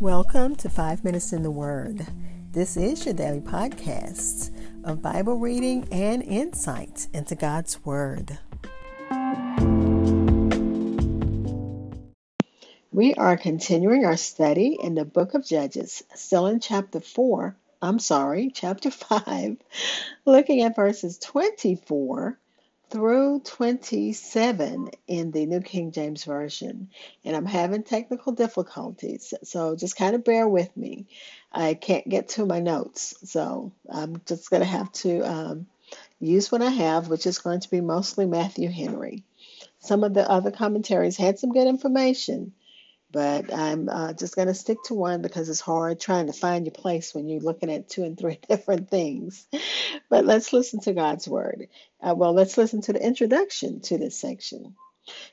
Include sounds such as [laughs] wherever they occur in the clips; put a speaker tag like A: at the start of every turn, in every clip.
A: Welcome to Five Minutes in the Word. This is your daily podcast of Bible reading and insight into God's Word. We are continuing our study in the book of Judges, still in chapter 4, I'm sorry, chapter [laughs] 5, looking at verses 24 through 27 in the New King James Version. And I'm having technical difficulties, so just kind of bear with me. I can't get to my notes, so I'm just going to have to um, use what I have, which is going to be mostly Matthew Henry. Some of the other commentaries had some good information, but I'm uh, just going to stick to one because it's hard trying to find your place when you're looking at two and three [laughs] different things. But let's listen to God's word. Uh, well, let's listen to the introduction to this section.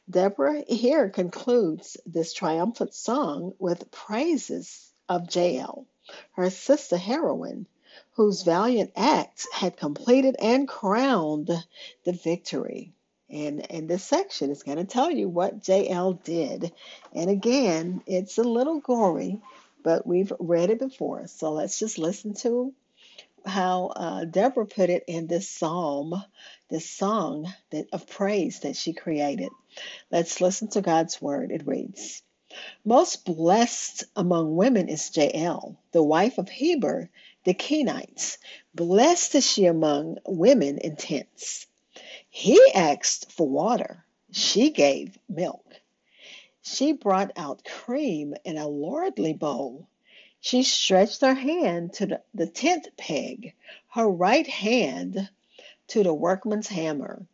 A: Deborah here concludes this triumphant song with praises of Jael, her sister heroine, whose valiant acts had completed and crowned the victory. And, and this section is going to tell you what Jael did. And again, it's a little gory, but we've read it before. So let's just listen to how uh, Deborah put it in this psalm, this song that, of praise that she created. Let's listen to God's word. It reads Most blessed among women is Jael, the wife of Heber the Kenites. Blessed is she among women in tents. He asked for water. She gave milk. She brought out cream in a lordly bowl. She stretched her hand to the, tent peg, her right hand to the workman's hammer.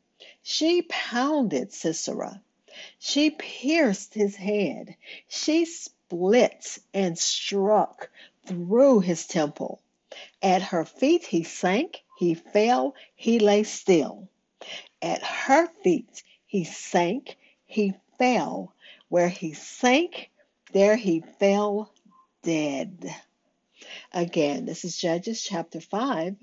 A: She pounded Sisera. She pierced his head. She split and struck through his temple. At her feet he sank, he fell, he lay still. At her feet he sank, he fell. Where he sank, there he fell dead. Again, this is Judges chapter 5,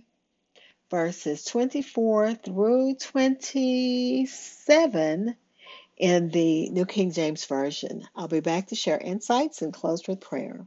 A: verses 24 through 27 in the New King James Version. I'll be back to share insights and close with prayer.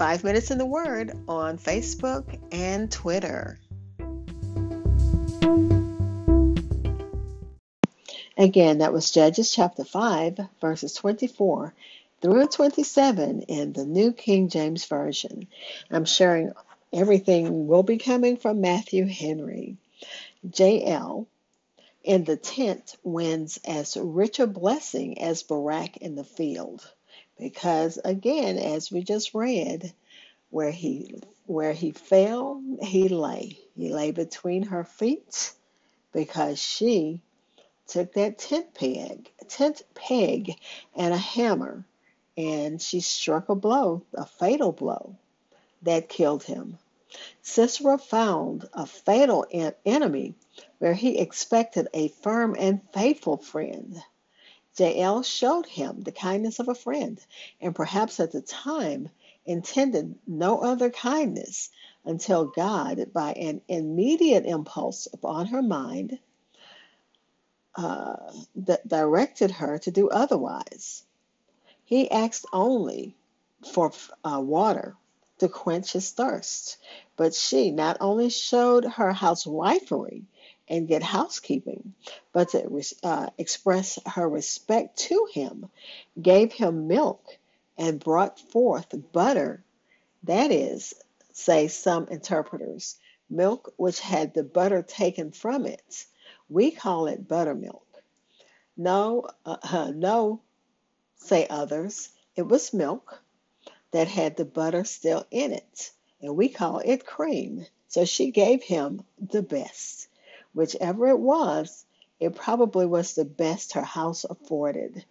A: Five Minutes in the Word on Facebook and Twitter. Again, that was Judges chapter 5, verses 24 through 27 in the New King James Version. I'm sharing everything will be coming from Matthew Henry. Jael in the tent wins as rich a blessing as Barak in the field. Because again, as we just read, where he where he fell, he lay. He lay between her feet because she took that tent peg, tent peg and a hammer, and she struck a blow, a fatal blow, that killed him. Sisera found a fatal enemy where he expected a firm and faithful friend. Jael showed him the kindness of a friend, and perhaps at the time intended no other kindness until God, by an immediate impulse upon her mind, uh, that directed her to do otherwise. He asked only for uh, water to quench his thirst, but she not only showed her housewifery, and get housekeeping, but to uh, express her respect to him, gave him milk and brought forth butter. That is, say some interpreters, milk which had the butter taken from it. We call it buttermilk. No, uh, uh, no, say others, it was milk that had the butter still in it, and we call it cream. So she gave him the best. Whichever it was, it probably was the best her house afforded.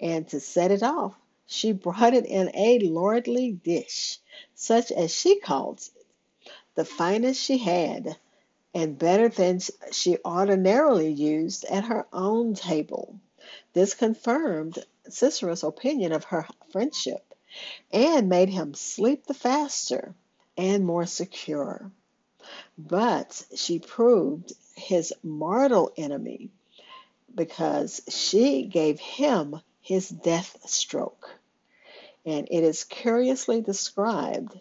A: And to set it off, She brought it in a lordly dish, such as she called it, the finest she had, and better than she ordinarily used at her own table. This confirmed Sisera's opinion of her friendship and made him sleep the faster and more secure. But she proved his mortal enemy because she gave him his death stroke. And it is curiously described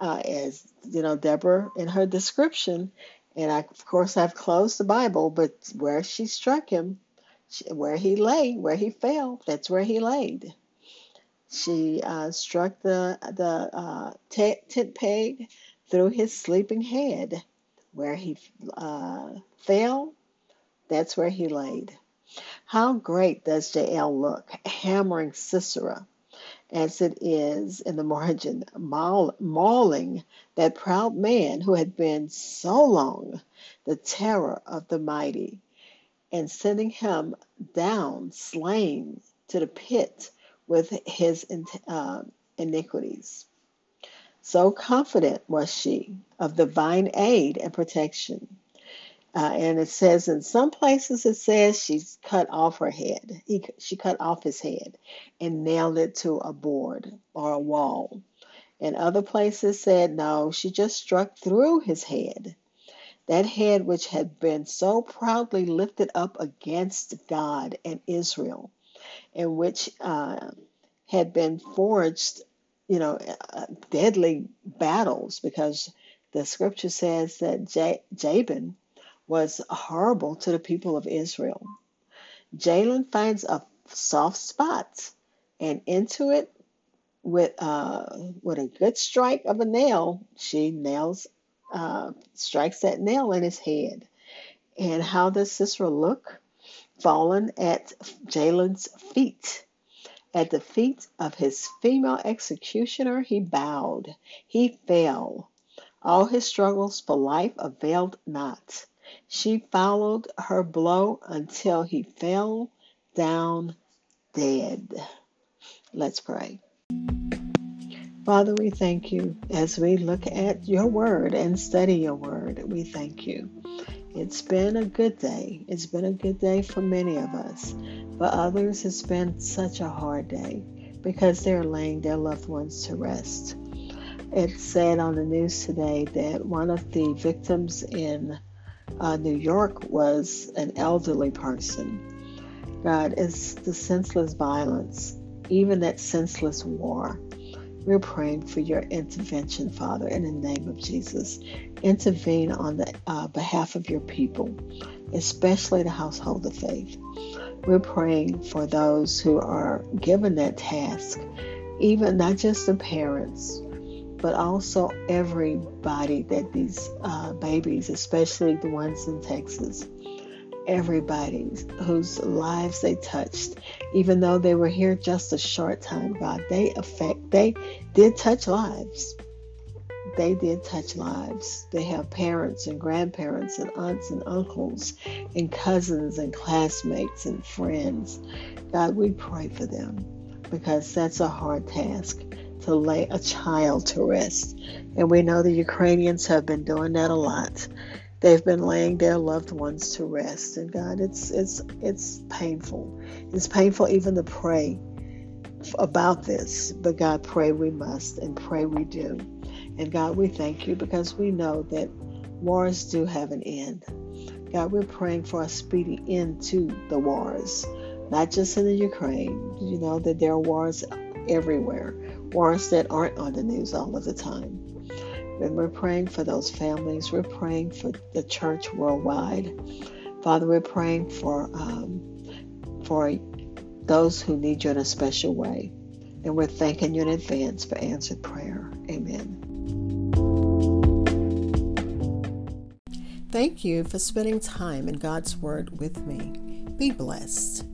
A: uh, as, you know, Deborah in her description. And I, of course, I've closed the Bible, but where she struck him, where he lay, where he fell, that's where he laid. She uh, struck the the uh, tent peg through his sleeping head. Where he uh, fell, that's where he laid. How great does Jael look, hammering Sisera, as it is in the margin, mauling that proud man who had been so long the terror of the mighty, and sending him down slain to the pit with his uh, iniquities. So confident was she of divine aid and protection. Uh, and it says in some places it says she's cut off her head. He, she cut off his head and nailed it to a board or a wall. And other places said no, she just struck through his head. That head which had been so proudly lifted up against God and Israel, and which uh, had been forged, you know, uh, deadly battles because the scripture says that J- Jabin was horrible to the people of Israel. Jael finds a soft spot and into it with uh, with a good strike of a nail, she nails uh, strikes that nail in his head. And how does Sisera look? Fallen at Jael's feet. At the feet of his female executioner, he bowed. He fell. All his struggles for life availed not. She followed her blow until he fell down dead. Let's pray. Father, we thank you as we look at your word and study your word. We thank you. It's been a good day. It's been a good day for many of us. For others, it's been such a hard day because they're laying their loved ones to rest. It said on the news today that one of the victims in uh, New York was an elderly person. God, it's the senseless violence, even that senseless war. We're praying for your intervention, Father, in the name of Jesus. Intervene on the uh, behalf of your people, especially the household of faith. We're praying for those who are given that task, even not just the parents, but also everybody that these uh, babies, especially the ones in Texas, everybody whose lives they touched, even though they were here just a short time, God, they affect, they did touch lives. They did touch lives. They have parents and grandparents and aunts and uncles and cousins and classmates and friends. God, we pray for them because that's a hard task to lay a child to rest. And we know the Ukrainians have been doing that a lot. They've been laying their loved ones to rest. And God, it's it's it's painful. It's painful even to pray about this. But God, pray we must and pray we do. And God, we thank you because we know that wars do have an end. God, we're praying for a speedy end to the wars, not just in the Ukraine. You know that there are wars everywhere wars that aren't on the news all of the time. And we're praying for those families. We're praying for the church worldwide. Father, we're praying for um, for those who need you in a special way. And we're thanking you in advance for answered prayer. Amen. Thank you for spending time in God's Word with me. Be blessed.